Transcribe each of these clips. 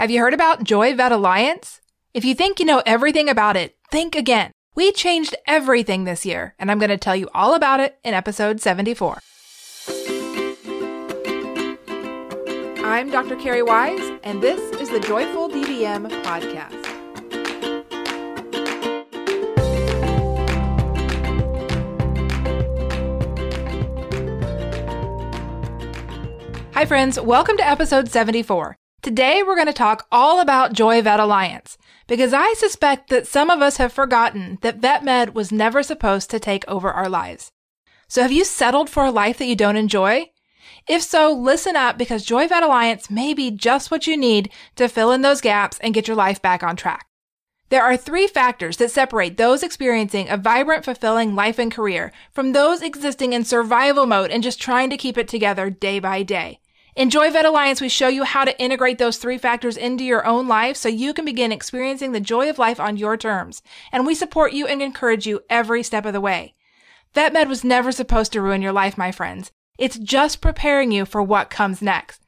Have you heard about Joy Vet Alliance? If you think you know everything about it, think again. We changed everything this year, and I'm going to tell you all about it in episode 74. I'm Dr. Carrie Wise, and this is the Joyful DVM podcast. Hi, friends. Welcome to episode 74. Today, we're going to talk all about Joy Vet Alliance because I suspect that some of us have forgotten that vet med was never supposed to take over our lives. So, have you settled for a life that you don't enjoy? If so, listen up because Joy Vet Alliance may be just what you need to fill in those gaps and get your life back on track. There are three factors that separate those experiencing a vibrant, fulfilling life and career from those existing in survival mode and just trying to keep it together day by day. In Joy Vet Alliance, we show you how to integrate those three factors into your own life so you can begin experiencing the joy of life on your terms. And we support you and encourage you every step of the way. VetMed was never supposed to ruin your life, my friends. It's just preparing you for what comes next.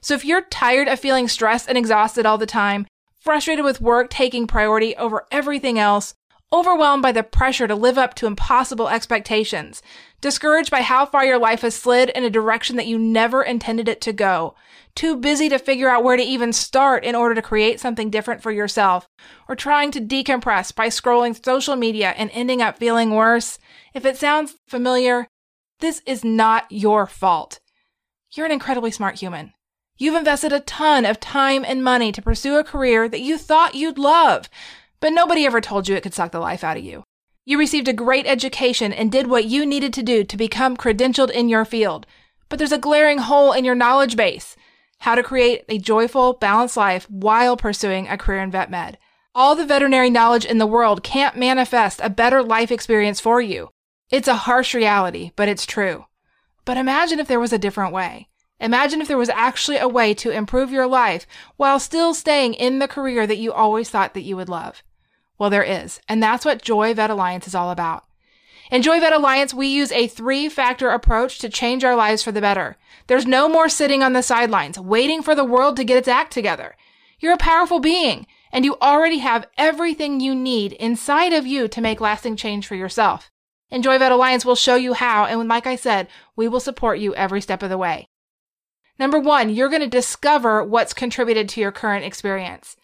So if you're tired of feeling stressed and exhausted all the time, frustrated with work taking priority over everything else, overwhelmed by the pressure to live up to impossible expectations, discouraged by how far your life has slid in a direction that you never intended it to go, too busy to figure out where to even start in order to create something different for yourself, or trying to decompress by scrolling social media and ending up feeling worse, if it sounds familiar, this is not your fault. You're an incredibly smart human. You've invested a ton of time and money to pursue a career that you thought you'd love, but nobody ever told you it could suck the life out of you. You received a great education and did what you needed to do to become credentialed in your field. But there's a glaring hole in your knowledge base. How to create a joyful, balanced life while pursuing a career in vet med. All the veterinary knowledge in the world can't manifest a better life experience for you. It's a harsh reality, but it's true. But imagine if there was a different way. Imagine if there was actually a way to improve your life while still staying in the career that you always thought that you would love. Well, there is. And that's what Joy Vet Alliance is all about. In Joy Vet Alliance, we use a three factor approach to change our lives for the better. There's no more sitting on the sidelines, waiting for the world to get its act together. You're a powerful being, and you already have everything you need inside of you to make lasting change for yourself. And Joy Vet Alliance will show you how, and like I said, we will support you every step of the way. Number one, you're going to discover what's contributed to your current experience.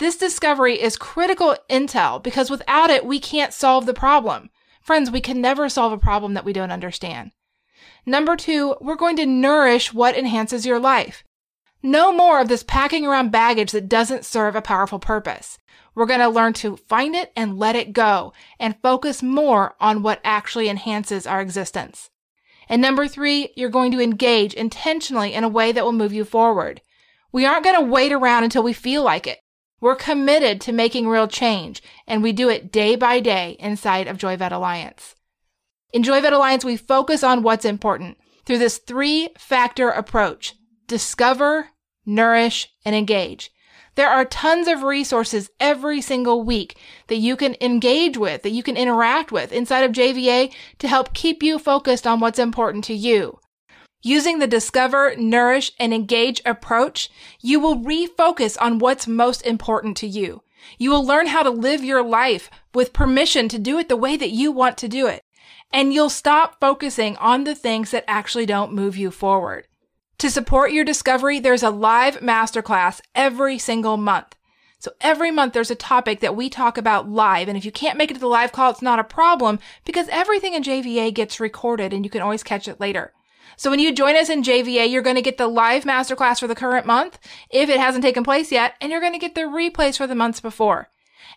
This discovery is critical intel because without it, we can't solve the problem. Friends, we can never solve a problem that we don't understand. Number two, we're going to nourish what enhances your life. No more of this packing around baggage that doesn't serve a powerful purpose. We're going to learn to find it and let it go and focus more on what actually enhances our existence. And number three, you're going to engage intentionally in a way that will move you forward. We aren't going to wait around until we feel like it. We're committed to making real change, and we do it day by day inside of JoyVet Alliance. In JoyVet Alliance, we focus on what's important through this three factor approach discover, nourish, and engage. There are tons of resources every single week that you can engage with, that you can interact with inside of JVA to help keep you focused on what's important to you. Using the discover, nourish, and engage approach, you will refocus on what's most important to you. You will learn how to live your life with permission to do it the way that you want to do it. And you'll stop focusing on the things that actually don't move you forward. To support your discovery, there's a live masterclass every single month. So every month there's a topic that we talk about live. And if you can't make it to the live call, it's not a problem because everything in JVA gets recorded and you can always catch it later. So when you join us in JVA, you're going to get the live masterclass for the current month if it hasn't taken place yet, and you're going to get the replays for the months before.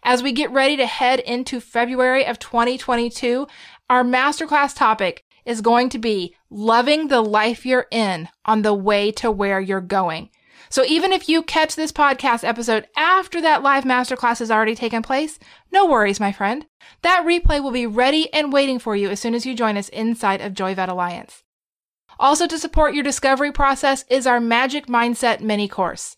As we get ready to head into February of 2022, our masterclass topic is going to be loving the life you're in on the way to where you're going. So even if you catch this podcast episode after that live masterclass has already taken place, no worries, my friend. That replay will be ready and waiting for you as soon as you join us inside of Joy Vet Alliance. Also to support your discovery process is our Magic Mindset mini course.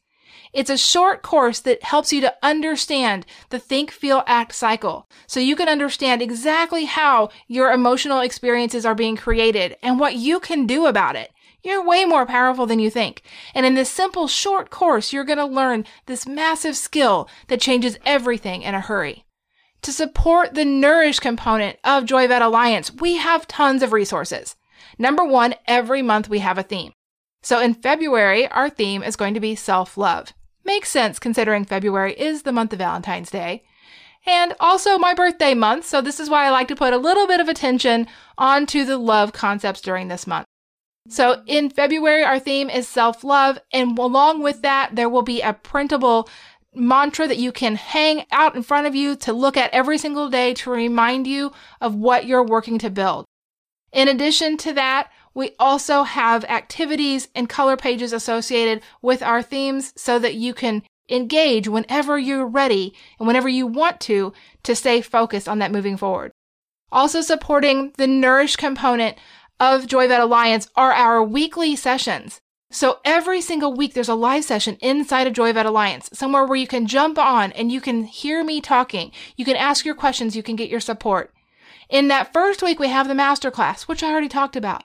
It's a short course that helps you to understand the think, feel, act cycle so you can understand exactly how your emotional experiences are being created and what you can do about it. You're way more powerful than you think. And in this simple, short course, you're going to learn this massive skill that changes everything in a hurry. To support the Nourish component of JoyVet Alliance, we have tons of resources. Number one, every month we have a theme. So in February, our theme is going to be self love. Makes sense considering February is the month of Valentine's Day. And also my birthday month, so this is why I like to put a little bit of attention onto the love concepts during this month. So in February, our theme is self love. And along with that, there will be a printable mantra that you can hang out in front of you to look at every single day to remind you of what you're working to build. In addition to that, we also have activities and color pages associated with our themes so that you can engage whenever you're ready and whenever you want to to stay focused on that moving forward. Also supporting the nourish component of JoyVet Alliance are our weekly sessions. So every single week there's a live session inside of JoyVet Alliance, somewhere where you can jump on and you can hear me talking. You can ask your questions, you can get your support. In that first week we have the masterclass, which I already talked about.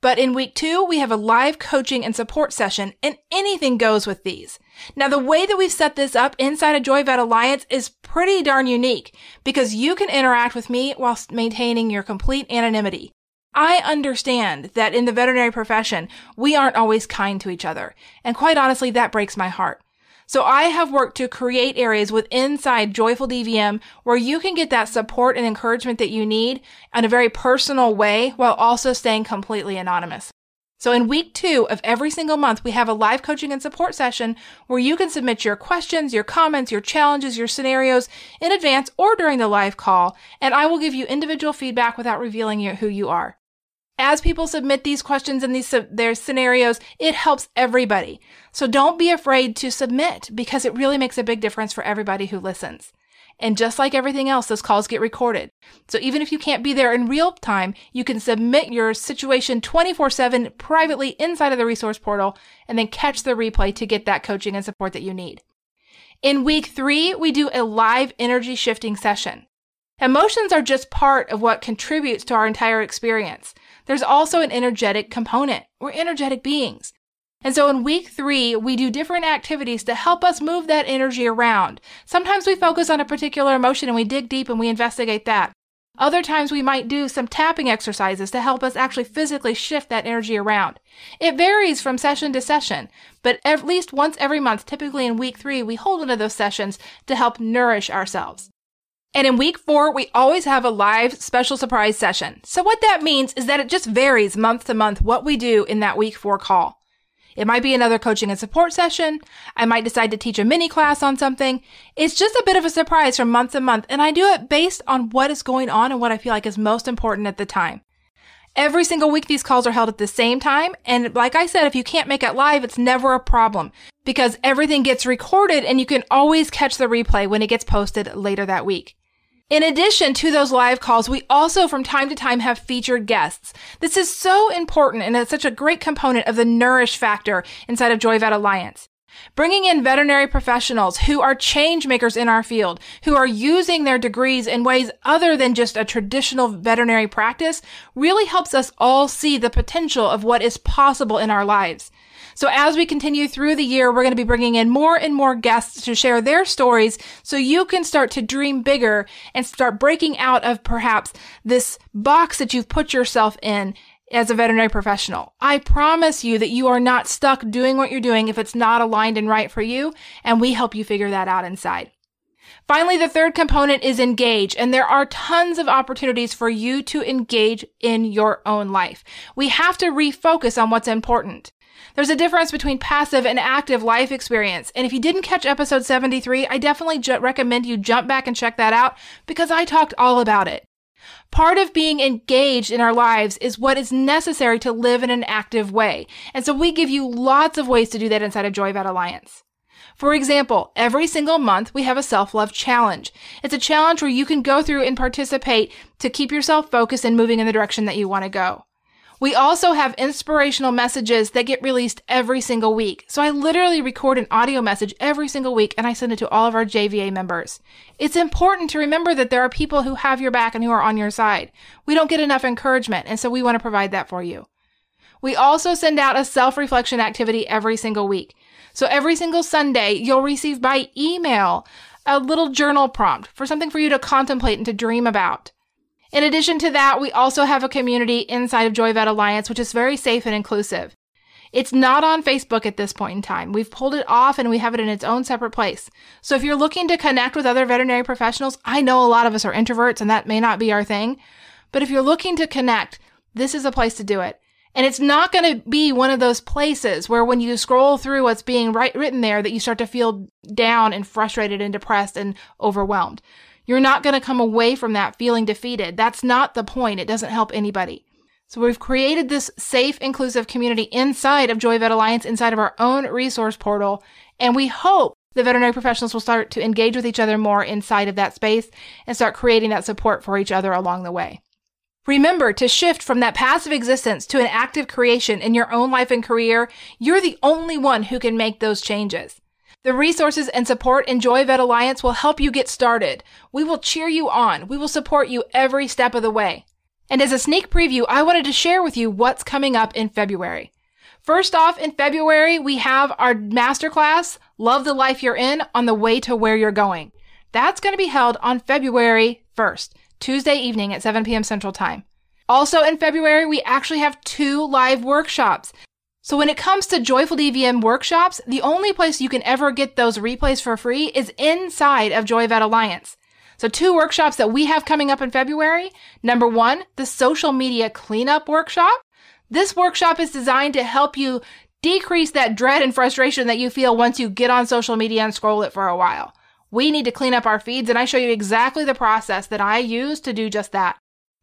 But in week two, we have a live coaching and support session, and anything goes with these. Now, the way that we've set this up inside of JoyVet Alliance is pretty darn unique because you can interact with me whilst maintaining your complete anonymity. I understand that in the veterinary profession, we aren't always kind to each other. And quite honestly, that breaks my heart. So I have worked to create areas with inside Joyful DVM where you can get that support and encouragement that you need in a very personal way while also staying completely anonymous. So in week two of every single month, we have a live coaching and support session where you can submit your questions, your comments, your challenges, your scenarios in advance or during the live call, and I will give you individual feedback without revealing who you are as people submit these questions and these their scenarios, it helps everybody. So don't be afraid to submit because it really makes a big difference for everybody who listens. And just like everything else, those calls get recorded. So even if you can't be there in real time, you can submit your situation 24 7 privately inside of the resource portal and then catch the replay to get that coaching and support that you need. In week three, we do a live energy shifting session. Emotions are just part of what contributes to our entire experience. There's also an energetic component. We're energetic beings. And so in week three, we do different activities to help us move that energy around. Sometimes we focus on a particular emotion and we dig deep and we investigate that. Other times we might do some tapping exercises to help us actually physically shift that energy around. It varies from session to session, but at least once every month, typically in week three, we hold one of those sessions to help nourish ourselves. And in week four, we always have a live special surprise session. So what that means is that it just varies month to month what we do in that week four call. It might be another coaching and support session. I might decide to teach a mini class on something. It's just a bit of a surprise from month to month, and I do it based on what is going on and what I feel like is most important at the time. Every single week, these calls are held at the same time. And like I said, if you can't make it live, it's never a problem because everything gets recorded and you can always catch the replay when it gets posted later that week. In addition to those live calls, we also from time to time have featured guests. This is so important and it's such a great component of the nourish factor inside of JoyVet Alliance. Bringing in veterinary professionals who are change makers in our field, who are using their degrees in ways other than just a traditional veterinary practice really helps us all see the potential of what is possible in our lives. So as we continue through the year, we're going to be bringing in more and more guests to share their stories so you can start to dream bigger and start breaking out of perhaps this box that you've put yourself in as a veterinary professional. I promise you that you are not stuck doing what you're doing if it's not aligned and right for you, and we help you figure that out inside. Finally, the third component is engage, and there are tons of opportunities for you to engage in your own life. We have to refocus on what's important. There's a difference between passive and active life experience. And if you didn't catch episode 73, I definitely ju- recommend you jump back and check that out because I talked all about it. Part of being engaged in our lives is what is necessary to live in an active way. And so we give you lots of ways to do that inside of JoyVet Alliance. For example, every single month we have a self-love challenge. It's a challenge where you can go through and participate to keep yourself focused and moving in the direction that you want to go. We also have inspirational messages that get released every single week. So I literally record an audio message every single week and I send it to all of our JVA members. It's important to remember that there are people who have your back and who are on your side. We don't get enough encouragement and so we want to provide that for you. We also send out a self reflection activity every single week. So every single Sunday, you'll receive by email a little journal prompt for something for you to contemplate and to dream about. In addition to that, we also have a community inside of JoyVet Alliance, which is very safe and inclusive. It's not on Facebook at this point in time. We've pulled it off and we have it in its own separate place. So if you're looking to connect with other veterinary professionals, I know a lot of us are introverts and that may not be our thing. But if you're looking to connect, this is a place to do it. And it's not going to be one of those places where when you scroll through what's being right, written there that you start to feel down and frustrated and depressed and overwhelmed. You're not going to come away from that feeling defeated. That's not the point. It doesn't help anybody. So we've created this safe, inclusive community inside of Joy Vet Alliance, inside of our own resource portal. And we hope the veterinary professionals will start to engage with each other more inside of that space and start creating that support for each other along the way. Remember to shift from that passive existence to an active creation in your own life and career. You're the only one who can make those changes. The resources and support in Joy Vet Alliance will help you get started. We will cheer you on. We will support you every step of the way. And as a sneak preview, I wanted to share with you what's coming up in February. First off, in February, we have our masterclass, Love the Life You're In, on the way to where you're going. That's going to be held on February 1st, Tuesday evening at 7 p.m. Central Time. Also in February, we actually have two live workshops. So when it comes to Joyful DVM workshops, the only place you can ever get those replays for free is inside of JoyVet Alliance. So two workshops that we have coming up in February. Number one, the social media cleanup workshop. This workshop is designed to help you decrease that dread and frustration that you feel once you get on social media and scroll it for a while. We need to clean up our feeds and I show you exactly the process that I use to do just that.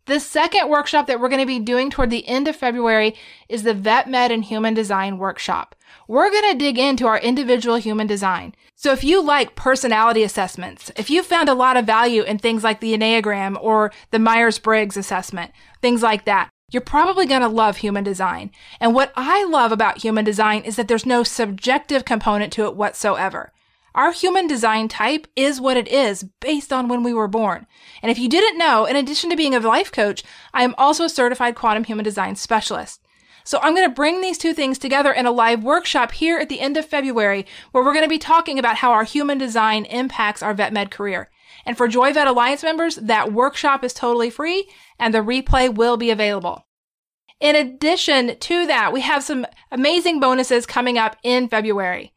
The second workshop that we're going to be doing toward the end of February is the Vet Med and Human Design workshop. We're going to dig into our individual human design. So if you like personality assessments, if you found a lot of value in things like the Enneagram or the Myers-Briggs assessment, things like that, you're probably going to love human design. And what I love about human design is that there's no subjective component to it whatsoever. Our human design type is what it is based on when we were born. And if you didn't know, in addition to being a life coach, I am also a certified quantum human design specialist. So I'm going to bring these two things together in a live workshop here at the end of February where we're going to be talking about how our human design impacts our vet med career. And for Joy Vet Alliance members, that workshop is totally free and the replay will be available. In addition to that, we have some amazing bonuses coming up in February.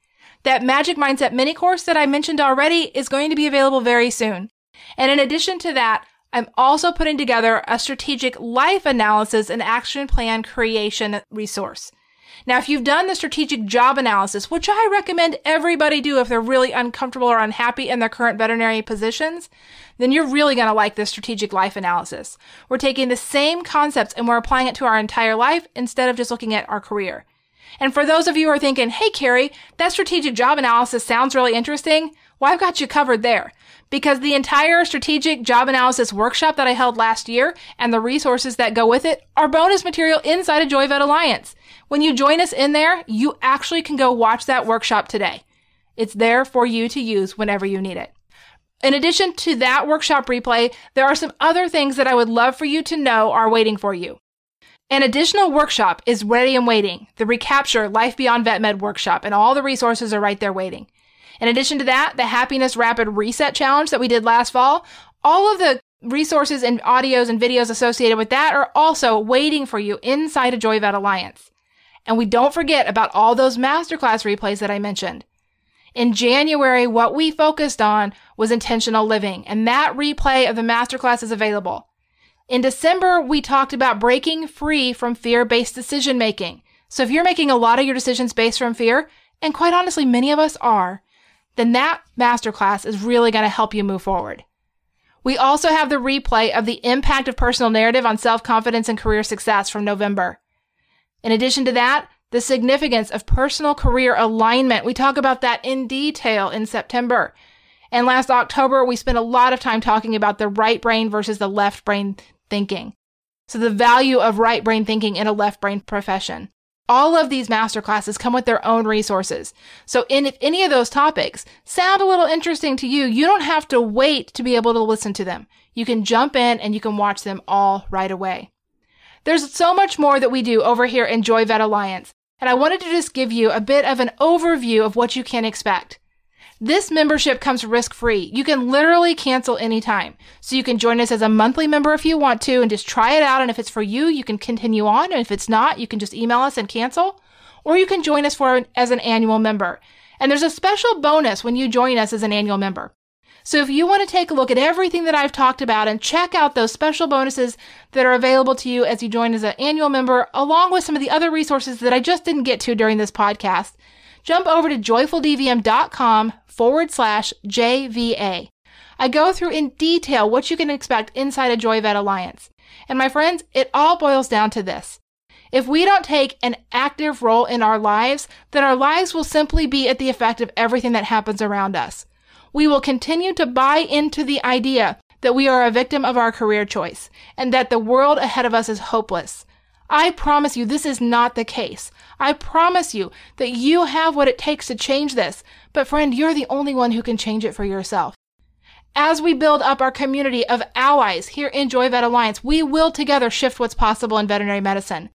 That Magic Mindset mini course that I mentioned already is going to be available very soon. And in addition to that, I'm also putting together a strategic life analysis and action plan creation resource. Now, if you've done the strategic job analysis, which I recommend everybody do if they're really uncomfortable or unhappy in their current veterinary positions, then you're really going to like this strategic life analysis. We're taking the same concepts and we're applying it to our entire life instead of just looking at our career. And for those of you who are thinking, hey, Carrie, that strategic job analysis sounds really interesting, well, I've got you covered there. Because the entire strategic job analysis workshop that I held last year and the resources that go with it are bonus material inside of JoyVet Alliance. When you join us in there, you actually can go watch that workshop today. It's there for you to use whenever you need it. In addition to that workshop replay, there are some other things that I would love for you to know are waiting for you. An additional workshop is ready and waiting. The Recapture Life Beyond Vet Med workshop and all the resources are right there waiting. In addition to that, the Happiness Rapid Reset Challenge that we did last fall, all of the resources and audios and videos associated with that are also waiting for you inside of JoyVet Alliance. And we don't forget about all those masterclass replays that I mentioned. In January, what we focused on was intentional living, and that replay of the masterclass is available. In December, we talked about breaking free from fear based decision making. So if you're making a lot of your decisions based from fear, and quite honestly, many of us are, then that masterclass is really going to help you move forward. We also have the replay of the impact of personal narrative on self confidence and career success from November. In addition to that, the significance of personal career alignment. We talk about that in detail in September. And last October, we spent a lot of time talking about the right brain versus the left brain thinking. So the value of right brain thinking in a left brain profession. All of these masterclasses come with their own resources. So in, if any of those topics sound a little interesting to you, you don't have to wait to be able to listen to them. You can jump in and you can watch them all right away. There's so much more that we do over here in Joy Vet Alliance, and I wanted to just give you a bit of an overview of what you can expect. This membership comes risk free. You can literally cancel anytime. So you can join us as a monthly member if you want to and just try it out. And if it's for you, you can continue on. And if it's not, you can just email us and cancel. Or you can join us for as an annual member. And there's a special bonus when you join us as an annual member. So if you want to take a look at everything that I've talked about and check out those special bonuses that are available to you as you join as an annual member, along with some of the other resources that I just didn't get to during this podcast, jump over to joyfuldvm.com forward slash JVA. I go through in detail what you can expect inside a Joy Vet Alliance. And my friends, it all boils down to this. If we don't take an active role in our lives, then our lives will simply be at the effect of everything that happens around us. We will continue to buy into the idea that we are a victim of our career choice and that the world ahead of us is hopeless. I promise you this is not the case. I promise you that you have what it takes to change this. But friend, you're the only one who can change it for yourself. As we build up our community of allies here in Joy Vet Alliance, we will together shift what's possible in veterinary medicine.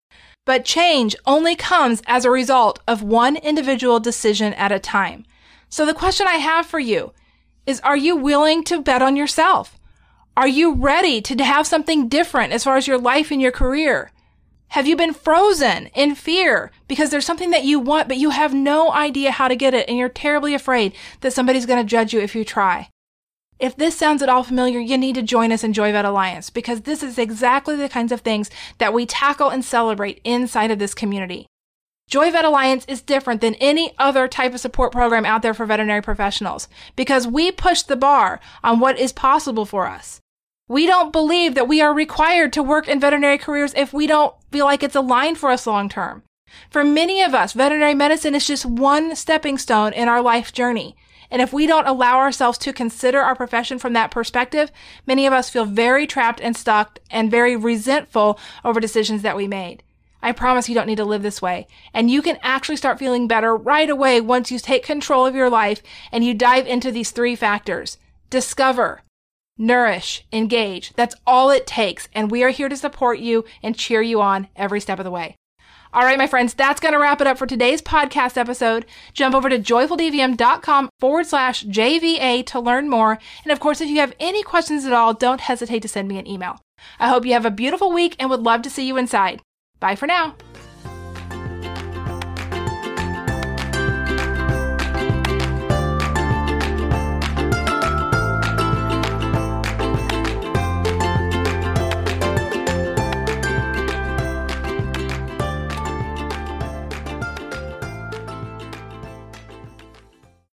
But change only comes as a result of one individual decision at a time. So the question I have for you is, are you willing to bet on yourself? Are you ready to have something different as far as your life and your career? Have you been frozen in fear because there's something that you want, but you have no idea how to get it and you're terribly afraid that somebody's going to judge you if you try? If this sounds at all familiar, you need to join us in Joy Vet Alliance because this is exactly the kinds of things that we tackle and celebrate inside of this community. Joy Vet Alliance is different than any other type of support program out there for veterinary professionals because we push the bar on what is possible for us. We don't believe that we are required to work in veterinary careers if we don't feel like it's aligned for us long term. For many of us, veterinary medicine is just one stepping stone in our life journey. And if we don't allow ourselves to consider our profession from that perspective, many of us feel very trapped and stuck and very resentful over decisions that we made. I promise you don't need to live this way. And you can actually start feeling better right away once you take control of your life and you dive into these three factors. Discover, nourish, engage. That's all it takes. And we are here to support you and cheer you on every step of the way. All right, my friends, that's going to wrap it up for today's podcast episode. Jump over to joyfuldvm.com forward slash JVA to learn more. And of course, if you have any questions at all, don't hesitate to send me an email. I hope you have a beautiful week and would love to see you inside. Bye for now.